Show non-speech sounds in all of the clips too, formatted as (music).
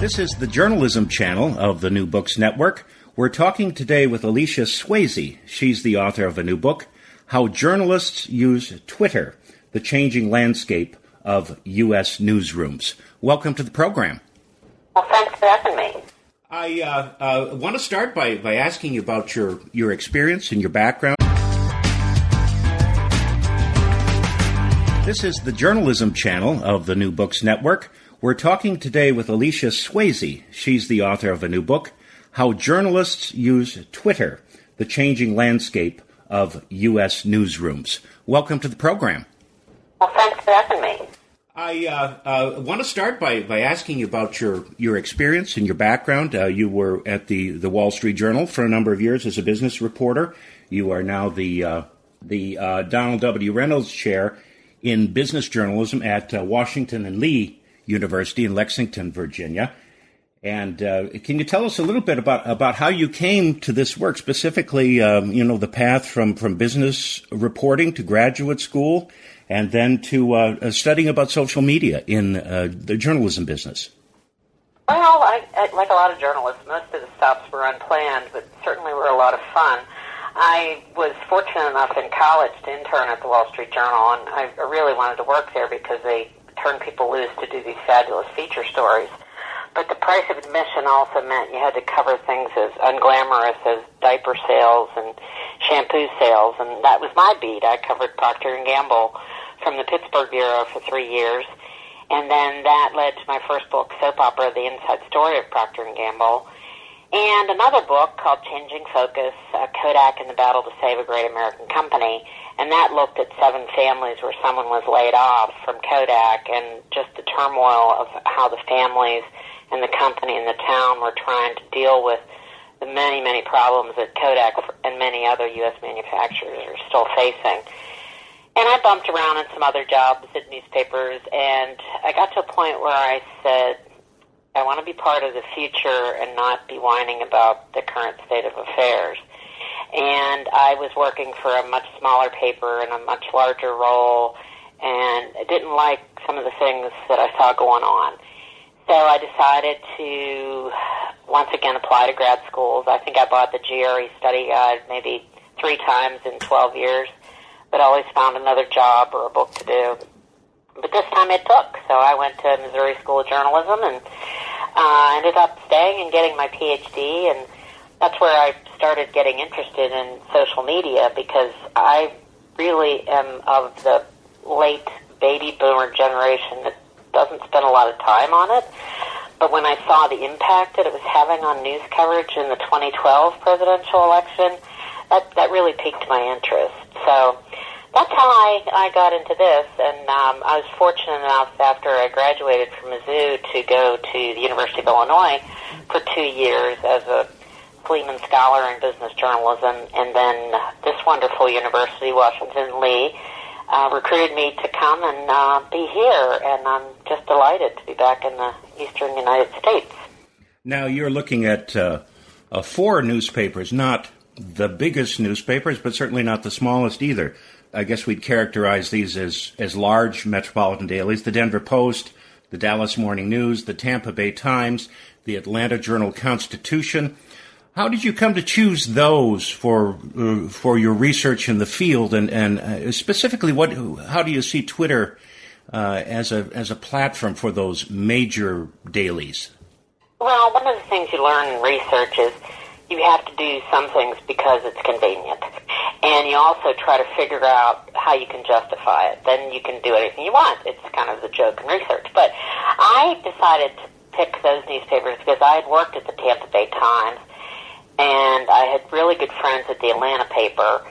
This is the journalism channel of the New Books Network. We're talking today with Alecia Swasy. She's the author of a new book, How Journalists Use Twitter The Changing Landscape of U.S. Newsrooms. Welcome to the program. Well, thanks for having me. I uh, uh, want to start by, by asking you about your, your experience and your background. This is the journalism channel of the New Books Network. We're talking today with Alecia Swasy. She's the author of a new book, How Journalists Use Twitter The Changing Landscape of U.S. Newsrooms. Welcome to the program. Well, thanks for having me. I uh, uh, want to start by, by asking you about your, your experience and your background. Uh, you were at the, the Wall Street Journal for a number of years as a business reporter. You are now the, uh, the uh, Donald W. Reynolds Chair in Business Journalism at uh, Washington and Lee University in Lexington, Virginia. And uh, can you tell us a little bit about, about how you came to this work, specifically, um, you know, the path from, from business reporting to graduate school and then to uh, uh studying about social media in uh, the journalism business? Well, I, I, like a lot of journalists, most of the stops were unplanned, but certainly were a lot of fun. I was fortunate enough in college to intern at the Wall Street Journal, and I really wanted to work there because they turn people loose to do these fabulous feature stories. But the price of admission also meant you had to cover things as unglamorous as diaper sales and shampoo sales, and that was my beat. I covered Procter and Gamble from the Pittsburgh bureau for three years, and then that led to my first book, soap opera, The Inside Story of Procter and Gamble, and another book called Changing Focus: uh, Kodak and the Battle to Save a Great American Company and that looked at seven families where someone was laid off from Kodak and just the turmoil of how the families and the company and the town were trying to deal with the many, many problems that Kodak and many other U.S. manufacturers are still facing. And I bumped around in some other jobs at newspapers, and I got to a point where I said, I want to be part of the future and not be whining about the current state of affairs and I was working for a much smaller paper in a much larger role, and didn't like some of the things that I saw going on. So I decided to once again apply to grad schools. I think I bought the GRE study guide maybe three times in 12 years, but always found another job or a book to do. But this time it took, so I went to Missouri School of Journalism and uh, ended up staying and getting my PhD, and that's where I started getting interested in social media because I really am of the late baby boomer generation that doesn't spend a lot of time on it. But when I saw the impact that it was having on news coverage in the 2012 presidential election, that, that really piqued my interest. So that's how I, I got into this. And um, I was fortunate enough after I graduated from Mizzou to go to the University of Illinois for two years as a Fleeman Scholar in Business Journalism, and then this wonderful university, Washington Lee, uh, recruited me to come and uh, be here, and I'm just delighted to be back in the eastern United States. Now, you're looking at uh, uh, four newspapers, not the biggest newspapers, but certainly not the smallest either. I guess we'd characterize these as, as large metropolitan dailies the Denver Post, the Dallas Morning News, the Tampa Bay Times, the Atlanta Journal Constitution, how did you come to choose those for uh, for your research in the field, and and uh, specifically, what how do you see Twitter uh, as a as a platform for those major dailies? Well, one of the things you learn in research is you have to do some things because it's convenient, and you also try to figure out how you can justify it. Then you can do anything you want. It's kind of the joke in research. But I decided to pick those newspapers because I had worked at the Tampa Bay Times and I had really good friends at the Atlanta paper.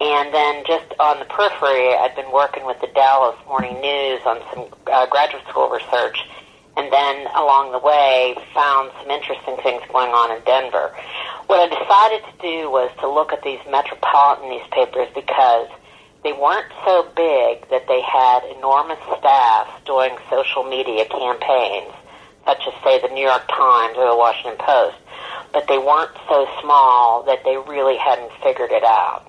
And then just on the periphery, I'd been working with the Dallas Morning News on some uh, graduate school research. and then along the way found some interesting things going on in Denver. What I decided to do was to look at these metropolitan newspapers because they weren't so big that they had enormous staffs doing social media campaigns, such as, say, the New York Times or the Washington Post, but they weren't so small that they really hadn't figured it out.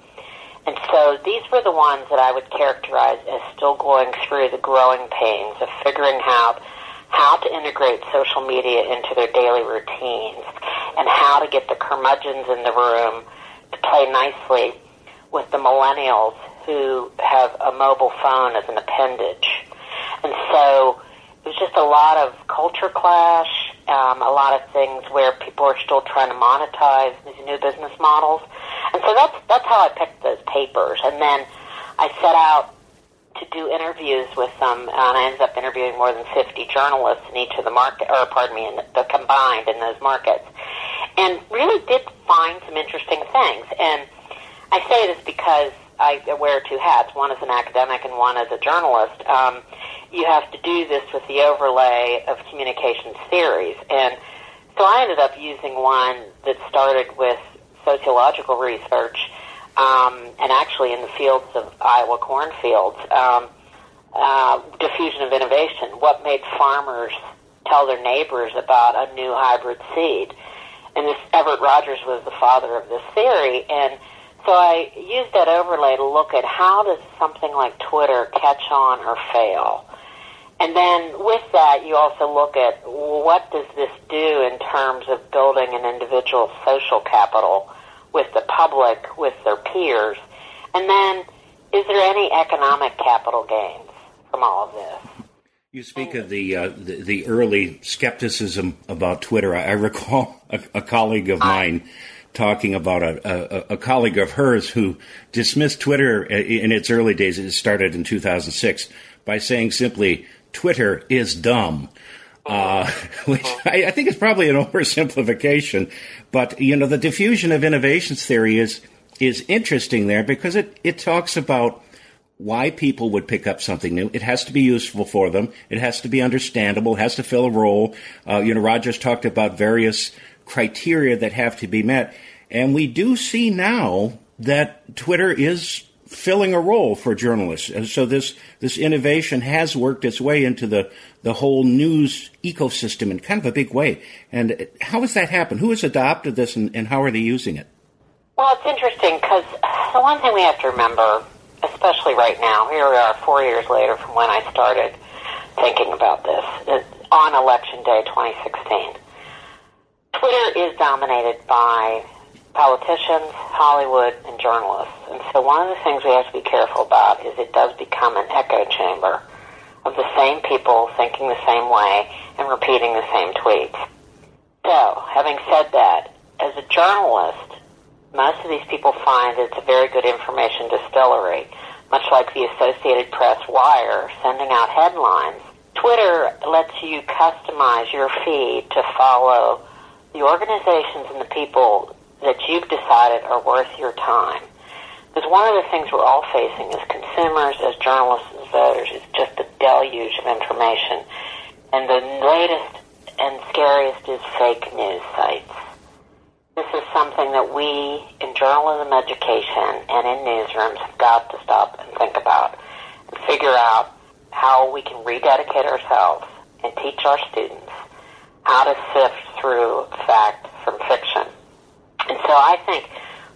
And so these were the ones that I would characterize as still going through the growing pains of figuring out how to integrate social media into their daily routines and how to get the curmudgeons in the room to play nicely with the millennials who have a mobile phone as an appendage. And so it was just a lot of culture clash, um, a lot of things where people are still trying to monetize these new business models. And so that's that's how I picked those papers. And then I set out to do interviews with them, and I ended up interviewing more than 50 journalists in each of the market, or pardon me, in the, combined in those markets, and really did find some interesting things. And I say this because I wear two hats. One as an academic and one as a journalist. Um, you have to do this with the overlay of communications theories. And so I ended up using one that started with sociological research um, and actually in the fields of Iowa cornfields, um, uh, diffusion of innovation. What made farmers tell their neighbors about a new hybrid seed? And this Everett Rogers was the father of this theory, and so I used that overlay to look at how does something like Twitter catch on or fail. And then with that, you also look at what does this do in terms of building an individual social capital with the public, with their peers, and then is there any economic capital gains from all of this? You speak of the, uh, the, the early skepticism about Twitter. I, I recall (laughs) a, a, colleague of mine talking about a, a, a, colleague of hers who dismissed Twitter in its early days, it started in 2006, by saying simply, Twitter is dumb. Uh, (laughs) which I, I, think is probably an oversimplification, but you know the diffusion of innovations theory is is interesting there because it it talks about why people would pick up something new. It has to be useful for them. It has to be understandable. It has to fill a role. Uh, you know, Rogers talked about various criteria that have to be met. And we do see now that Twitter is filling a role for journalists. And so this, this innovation has worked its way into the, the whole news ecosystem in kind of a big way. And how has that happened? Who has adopted this and, and how are they using it? Well, it's interesting because the one thing we have to remember, especially right now, here we are four years later from when I started thinking about this, on election day 2016 Twitter is dominated by politicians, Hollywood, and journalists. And so one of the things we have to be careful about is it does become an echo chamber of the same people thinking the same way and repeating the same tweets. So, having said that, as a journalist, most of these people find it's a very good information distillery, much like the Associated Press Wire sending out headlines. Twitter lets you customize your feed to follow the organizations and the people that you've decided are worth your time. Because one of the things we're all facing as consumers, as journalists, as voters, is just a deluge of information. And the latest and scariest is fake news sites. This is something that we in journalism education and in newsrooms have got to stop and think about and figure out how we can rededicate ourselves and teach our students how to sift through fact from fiction. And so I think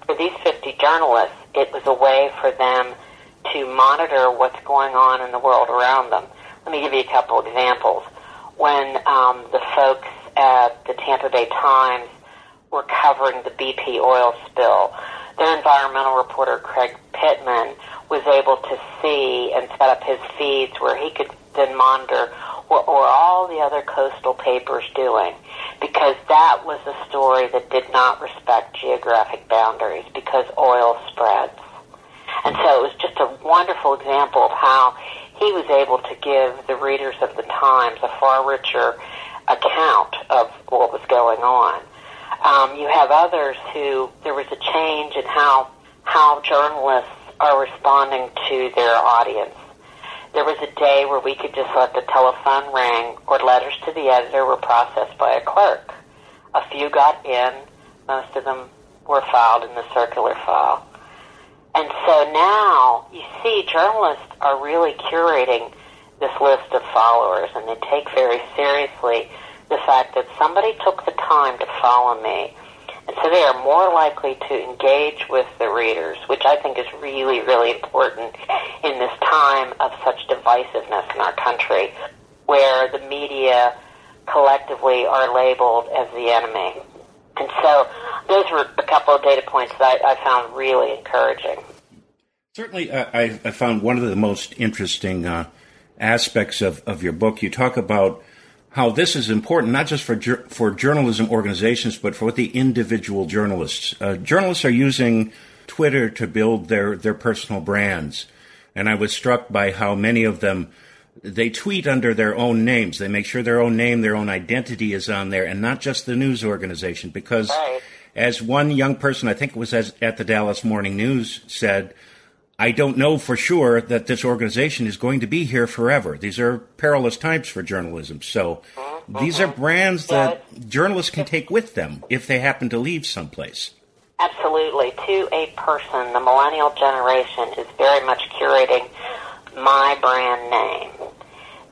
for these 50 journalists, it was a way for them to monitor what's going on in the world around them. Let me give you a couple examples. When um, the folks at the Tampa Bay Times were covering the BP oil spill, their environmental reporter Craig Pittman was able to see and set up his feeds where he could then monitor what were all the other coastal papers doing? Because that was a story that did not respect geographic boundaries because oil spreads. And so it was just a wonderful example of how he was able to give the readers of the Times a far richer account of what was going on. Um, you have others who there was a change in how how journalists are responding to their audience There was a day where we could just let the telephone ring or letters to the editor were processed by a clerk. A few got in, most of them were filed in the circular file. And so now you see journalists are really curating this list of followers and they take very seriously the fact that somebody took the time to follow me. So they are more likely to engage with the readers, which I think is really, really important in this time of such divisiveness in our country, where the media collectively are labeled as the enemy. And so those were a couple of data points that I, I found really encouraging. Certainly, uh, I, I, found one of the most interesting uh, aspects of, of your book. You talk about how this is important, not just for for journalism organizations, but for the individual journalists. Uh, journalists are using Twitter to build their, their personal brands. And I was struck by how many of them they tweet under their own names. They make sure their own name, their own identity is on there, and not just the news organization. Because, right. as one young person, I think it was as, at the Dallas Morning News, said, I don't know for sure that this organization is going to be here forever. These are perilous times for journalism. So, mm-hmm. these are brands that yeah, journalists can take with them if they happen to leave someplace. Absolutely. To a person, the millennial generation is very much curating my brand name.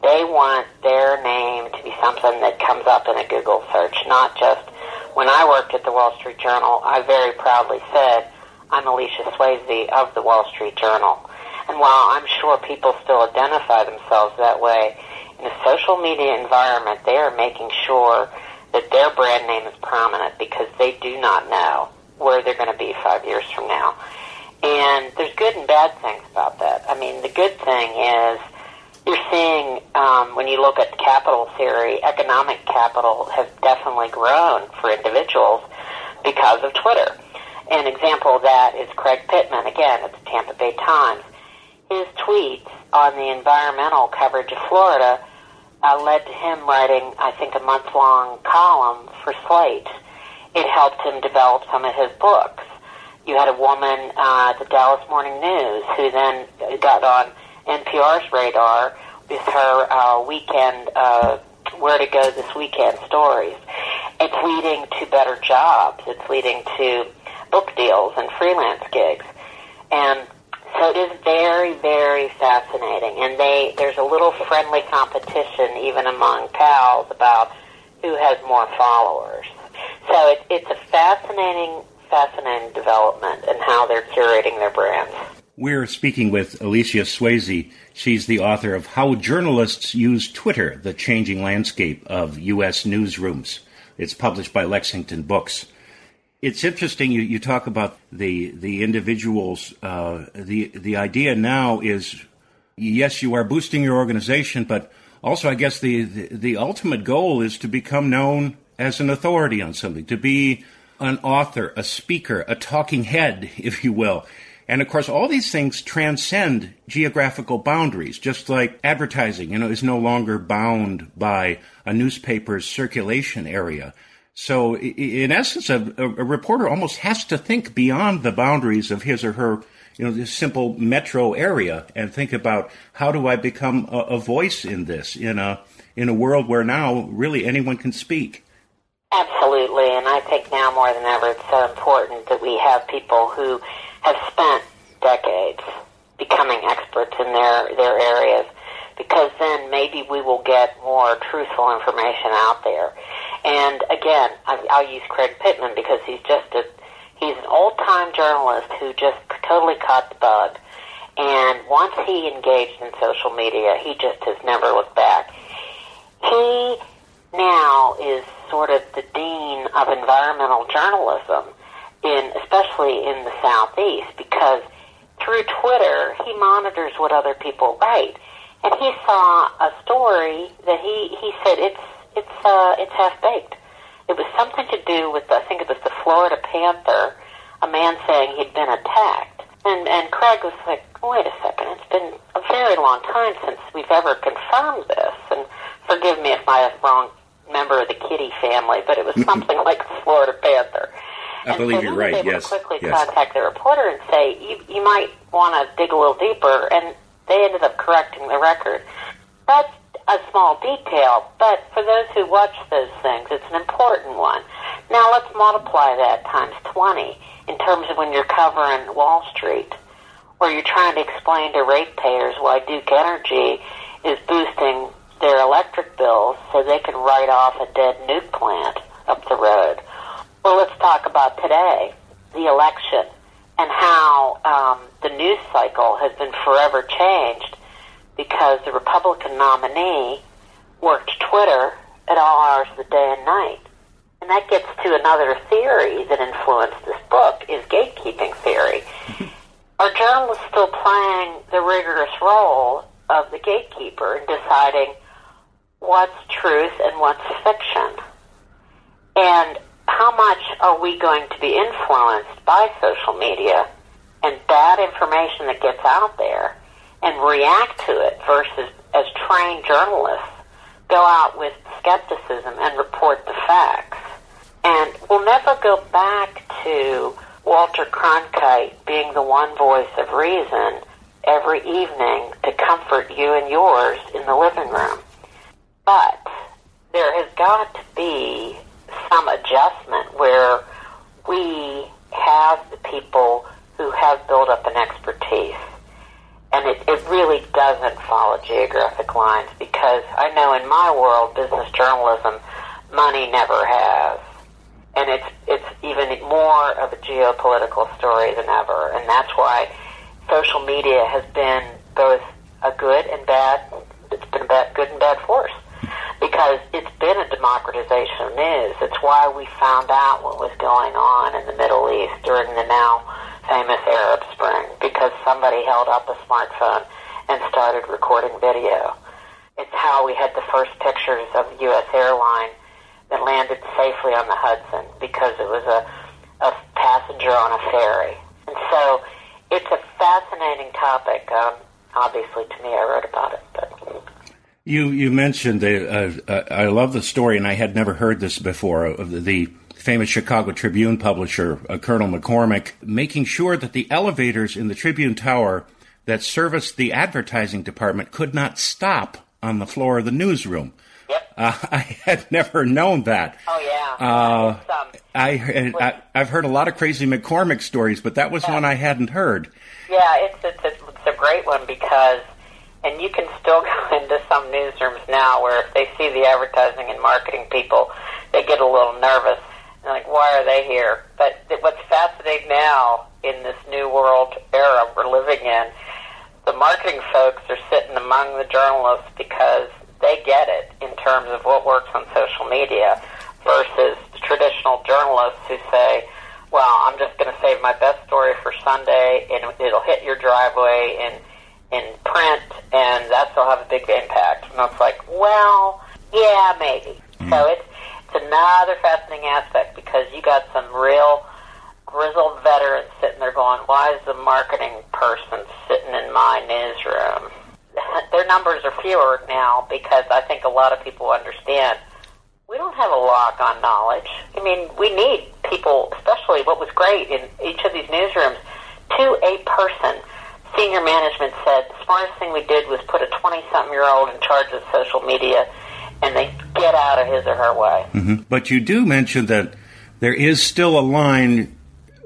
They want their name to be something that comes up in a Google search, not just when I worked at the Wall Street Journal, I very proudly said, I'm Alecia Swasy of the Wall Street Journal. And while I'm sure people still identify themselves that way, in a social media environment, they are making sure that their brand name is prominent because they do not know where they're going to be five years from now. And there's good and bad things about that. I mean, the good thing is you're seeing um, when you look at capital theory, economic capital has definitely grown for individuals because of Twitter. An example of that is Craig Pittman, again, at the Tampa Bay Times. His tweets on the environmental coverage of Florida uh, led to him writing, I think, a month-long column for Slate. It helped him develop some of his books you had a woman uh, at the Dallas Morning News who then got on NPR's radar with her uh, weekend, uh, where to go this weekend stories. It's leading to better jobs. It's leading to book deals and freelance gigs. And so it is very, very fascinating. And they there's a little friendly competition even among pals about who has more followers. So it, it's a fascinating fascinating development and how they're curating their brands. We're speaking with Alecia Swasy. She's the author of How Journalists Use Twitter, the Changing Landscape of U.S. Newsrooms. It's published by Lexington Books. It's interesting you, you talk about the the individuals. Uh, the the idea now is yes, you are boosting your organization, but also I guess the, the, the ultimate goal is to become known as an authority on something, to be an author, a speaker, a talking head, (laughs) if you will. And of course, all these things transcend geographical boundaries, just like advertising, you know, is no longer bound by a newspaper's circulation area. So, in essence, a, a, reporter almost has to think beyond the boundaries of his or her, you know, this simple metro area and think about how do I become a, a voice in this in a in a world where now really anyone can speak. Absolutely, and I think now more than ever it's so important that we have people who have spent decades becoming experts in their, their areas because then maybe we will get more truthful information out there. And again, I, I'll use Craig Pittman because he's just a, he's an old-time journalist who just totally caught the bug. And once he engaged in social media, he just has never looked back. He now is sort of the dean of environmental journalism in especially in the southeast because through Twitter he monitors what other people write. And he saw a story that he, he said it's it's uh it's half baked. It was something to do with I think it was the Florida Panther, a man saying he'd been attacked. And and Craig was like, Wait a second, it's been a very long time since we've ever confirmed this and forgive me if my wrong member of the Kitty family, but it was something like the Florida Panther. I and believe so you're right. Able yes. To quickly yes. contact the reporter and say, you you might want to dig a little deeper, and They ended up correcting the record. That's a small detail, but for those who watch those things, it's an important one. Now let's multiply that times 20 in terms of when you're covering Wall Street, where you're trying to explain to ratepayers why Duke Energy is boosting their electric bills so they can write off a dead nuke plant up the road. Well, let's talk about today, the election, and how um, the news cycle has been forever changed because the Republican nominee worked Twitter at all hours of the day and night. And that gets to another theory that influenced this book is gatekeeping theory. (laughs) Are journalists still playing the rigorous role of the gatekeeper in deciding what's truth and what's fiction? And how much are we going to be influenced by social media and bad information that gets out there and react to it versus as trained journalists go out with skepticism and report the facts? And we'll never go back to Walter Cronkite being the one voice of reason every evening to comfort you and yours in the living room. But there has got to be some adjustment where we have the people who have built up an expertise. And it, it really doesn't follow geographic lines because I know in my world, business journalism, money never has. And it's, it's even more of a geopolitical story than ever. And that's why social media has been both a good and bad, it's been a bad, good and bad force because it's been a democratization of news. It's why we found out what was going on in the Middle East during the now famous Arab Spring because somebody held up a smartphone and started recording video. It's how we had the first pictures of U.S. airline that landed safely on the Hudson because it was a, a passenger on a ferry. And so it's a fascinating topic. Um, obviously, to me, I wrote about it, but you you mentioned the, uh, uh, I love the story, and I had never heard this before of the, the famous Chicago Tribune publisher uh, Colonel McCormick making sure that the elevators in the Tribune Tower that serviced the advertising department could not stop on the floor of the newsroom. Yep. (laughs) Uh, I had never known that. Oh yeah. Uh, um, I, I have heard a lot of crazy McCormick stories, but that was yeah. one I hadn't heard. Yeah, it's it's a, it's a great one because and you can still (laughs) go into some newsrooms now where if they see the advertising and marketing people, they get a little nervous. They're like, why are they here? But what's fascinating now in this new world era we're living in, the marketing folks are sitting among the journalists because they get it in terms of what works on social media versus the traditional journalists who say, well, I'm just going to save my best story for Sunday and it'll hit your driveway and in print, and that will have a big impact. And it's like, well, yeah, maybe. Mm. So it's it's another fascinating aspect because you got some real grizzled veterans sitting there going, why is the marketing person sitting in my newsroom? (laughs) Their numbers are fewer now because I think a lot of people understand we don't have a lock on knowledge. I mean, we need people, especially what was great in each of these newsrooms, to a person senior management said the smartest thing we did was put a 20 something year old in charge of social media and they get out of his or her way. Mm-hmm. But you do mention that there is still a line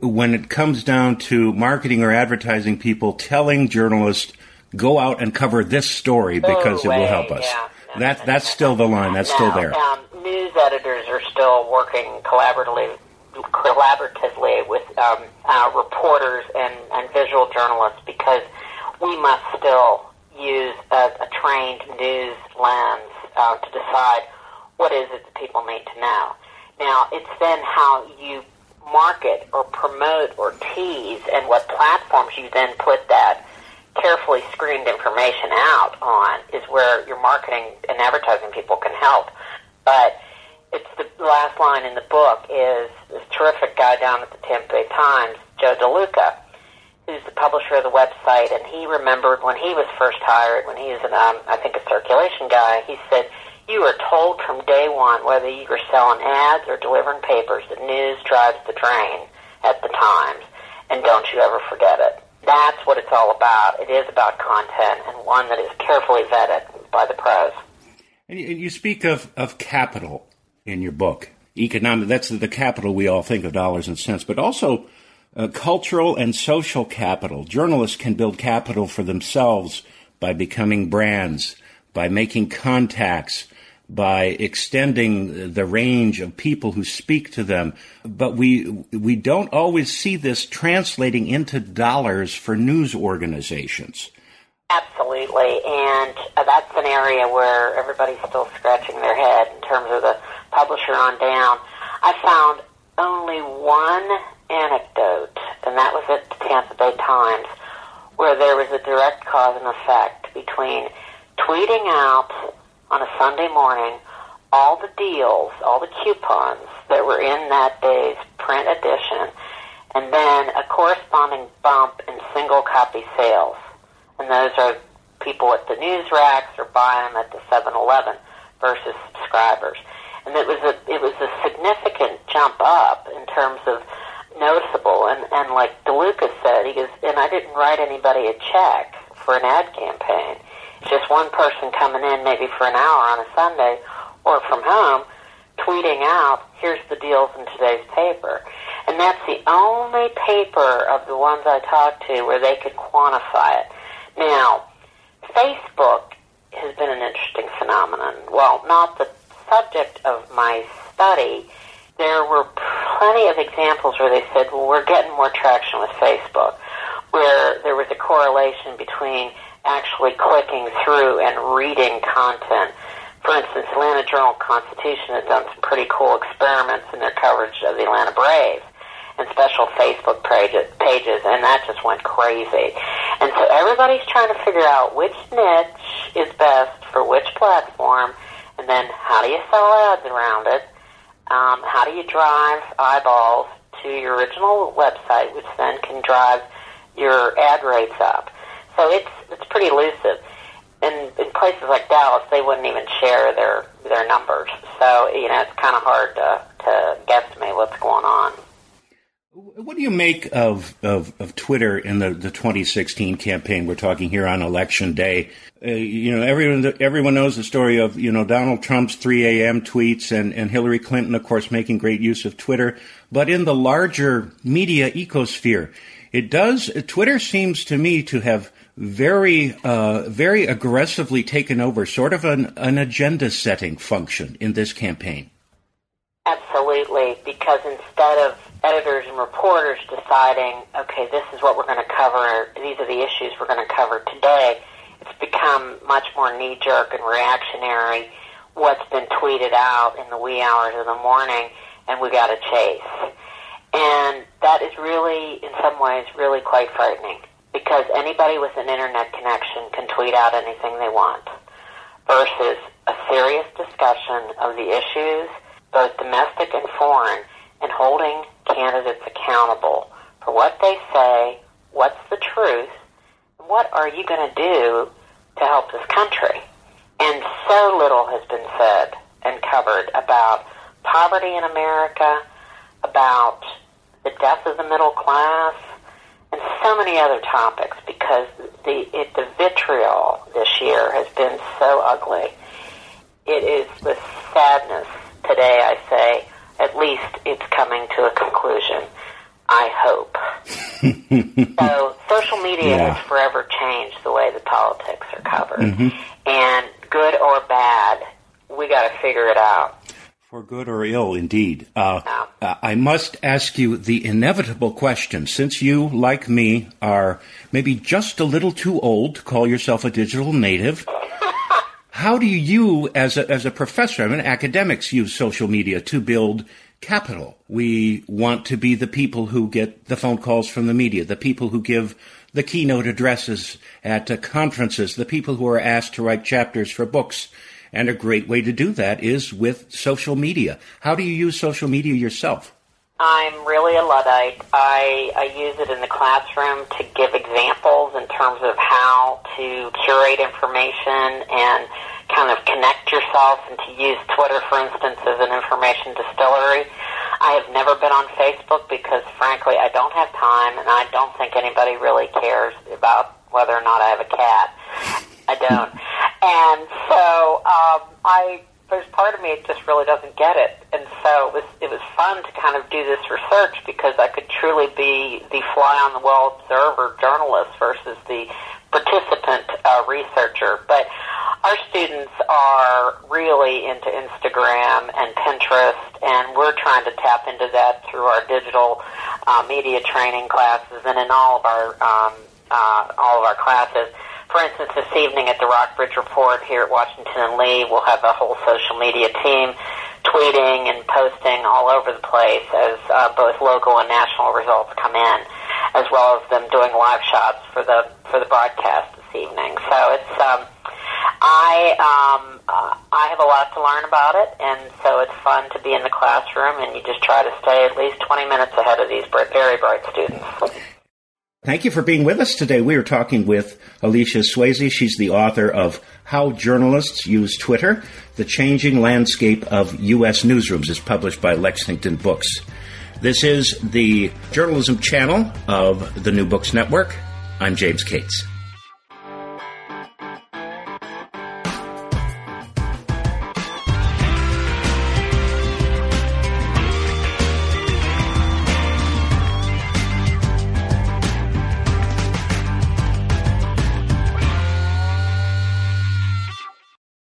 when it comes down to marketing or advertising people telling journalists go out and cover this story because it will help us. Yeah. No, that that's still the line. That's no, still there. Um, news editors are still working collaboratively collaboratively with um, uh, reporters and, and visual journalists because we must still use a, a trained news lens uh, to decide what is it that people need to know. Now, it's then how you market or promote or tease and what platforms you then put that carefully screened information out on is where your marketing and advertising people can help. But it's the last line in the book is this terrific guy down at the Tampa Bay Times, Joe DeLuca, who's the publisher of the website, and he remembered when he was first hired, when he was an, um, I think, a circulation guy, he said, you are told from day one, whether you are selling ads or delivering papers, that news drives the train at the Times, and don't you ever forget it. That's what it's all about. It is about content and one that is carefully vetted by the pros. And you speak of, of capital in your book. Economic, that's the capital we all think of dollars and cents, but also uh, cultural and social capital. Journalists can build capital for themselves by becoming brands, by making contacts, by extending the range of people who speak to them. But we, we don't always see this translating into dollars for news organizations. Absolutely, and uh, that's an area where everybody's still scratching their head in terms of the publisher on down. I found only one anecdote, and that was at the Tampa Bay Times, where there was a direct cause and effect between tweeting out on a Sunday morning all the deals, all the coupons that were in that day's print edition, and then a corresponding bump in single copy sales. And those are people at the news racks or buying them at the 7-Eleven versus subscribers. And it was a it was a significant jump up in terms of noticeable. And and like DeLuca said, he goes, and I didn't write anybody a check for an ad campaign just one person coming in maybe for an hour on a Sunday or from home tweeting out, here's the deals in today's paper. And that's the only paper of the ones I talked to where they could quantify it. Now, Facebook has been an interesting phenomenon. Well, not the subject of my study. There were plenty of examples where they said, well, we're getting more traction with Facebook, where there was a correlation between actually clicking through and reading content. For instance, Atlanta Journal Constitution has done some pretty cool experiments in their coverage of the Atlanta Braves and special Facebook pages, and that just went crazy. And so everybody's trying to figure out which niche is best for which platform, and then how do you sell ads around it? Um, how do you drive eyeballs to your original website, which then can drive your ad rates up? So it's it's pretty elusive. In, in places like Dallas, they wouldn't even share their their numbers. So you know, it's kind of hard to to guesstimate what's going on. What do you make of, of, of Twitter in the, the 2016 campaign? We're talking here on election day. Uh, you know, everyone everyone knows the story of you know Donald Trump's 3 a.m. tweets and, and Hillary Clinton, of course, making great use of Twitter. But in the larger media ecosphere, it does. Twitter seems to me to have very, uh, very aggressively taken over sort of an, an agenda setting function in this campaign. Absolutely, because instead of editors and reporters deciding, okay, this is what we're going to cover, these are the issues we're going to cover today, it's become much more knee jerk and reactionary. What's been tweeted out in the wee hours of the morning, and we got to chase. And that is really, in some ways, really quite frightening because anybody with an internet connection can tweet out anything they want versus a serious discussion of the issues, both domestic and foreign, and holding candidates accountable for what they say, what's the truth, what are you going to do to help this country. And so little has been said and covered about poverty in America, about the death of the middle class, and so many other topics because the it, the vitriol this year has been so ugly. It is with sadness today I say at least it's coming to a conclusion. I hope. (laughs) so social media yeah. has forever changed the way the politics are covered. Mm-hmm. And good or bad, we got to figure it out. For good or ill, indeed. Uh, uh, I must ask you the inevitable question. Since you, like me, are maybe just a little too old to call yourself a digital native, how do you, as a, as a professor, I mean, academics use social media to build capital? We want to be the people who get the phone calls from the media, the people who give the keynote addresses at uh, conferences, the people who are asked to write chapters for books and a great way to do that is with social media. How do you use social media yourself? I'm really a Luddite. I, I use it in the classroom to give examples in terms of how to curate information and kind of connect yourself and to use Twitter, for instance, as an information distillery. I have never been on Facebook because, frankly, I don't have time, and I don't think anybody really cares about whether or not I have a cat. I don't. And so um, I there's part of me that just really doesn't get it. And so it was it was fun to kind of do this research because I could truly be the fly on the wall observer journalist versus the participant uh, researcher. But our students are really into Instagram and Pinterest, and we're trying to tap into that through our digital uh, media training classes and in all of our um, uh, all of our classes. For instance, this evening at the Rockbridge Report here at Washington and Lee, we'll have a whole social media team tweeting and posting all over the place as uh, both local and national results come in, as well as them doing live shots for the for the broadcast this evening. So it's um, I um, uh, I have a lot to learn about it, and so it's fun to be in the classroom, and you just try to stay at least 20 minutes ahead of these very bright students. Thank you for being with us today. We are talking with Alecia Swasy. She's the author of How Journalists Use Twitter, The Changing Landscape of U.S. Newsrooms. is published by Lexington Books. This is the journalism channel of the New Books Network. I'm James Cates.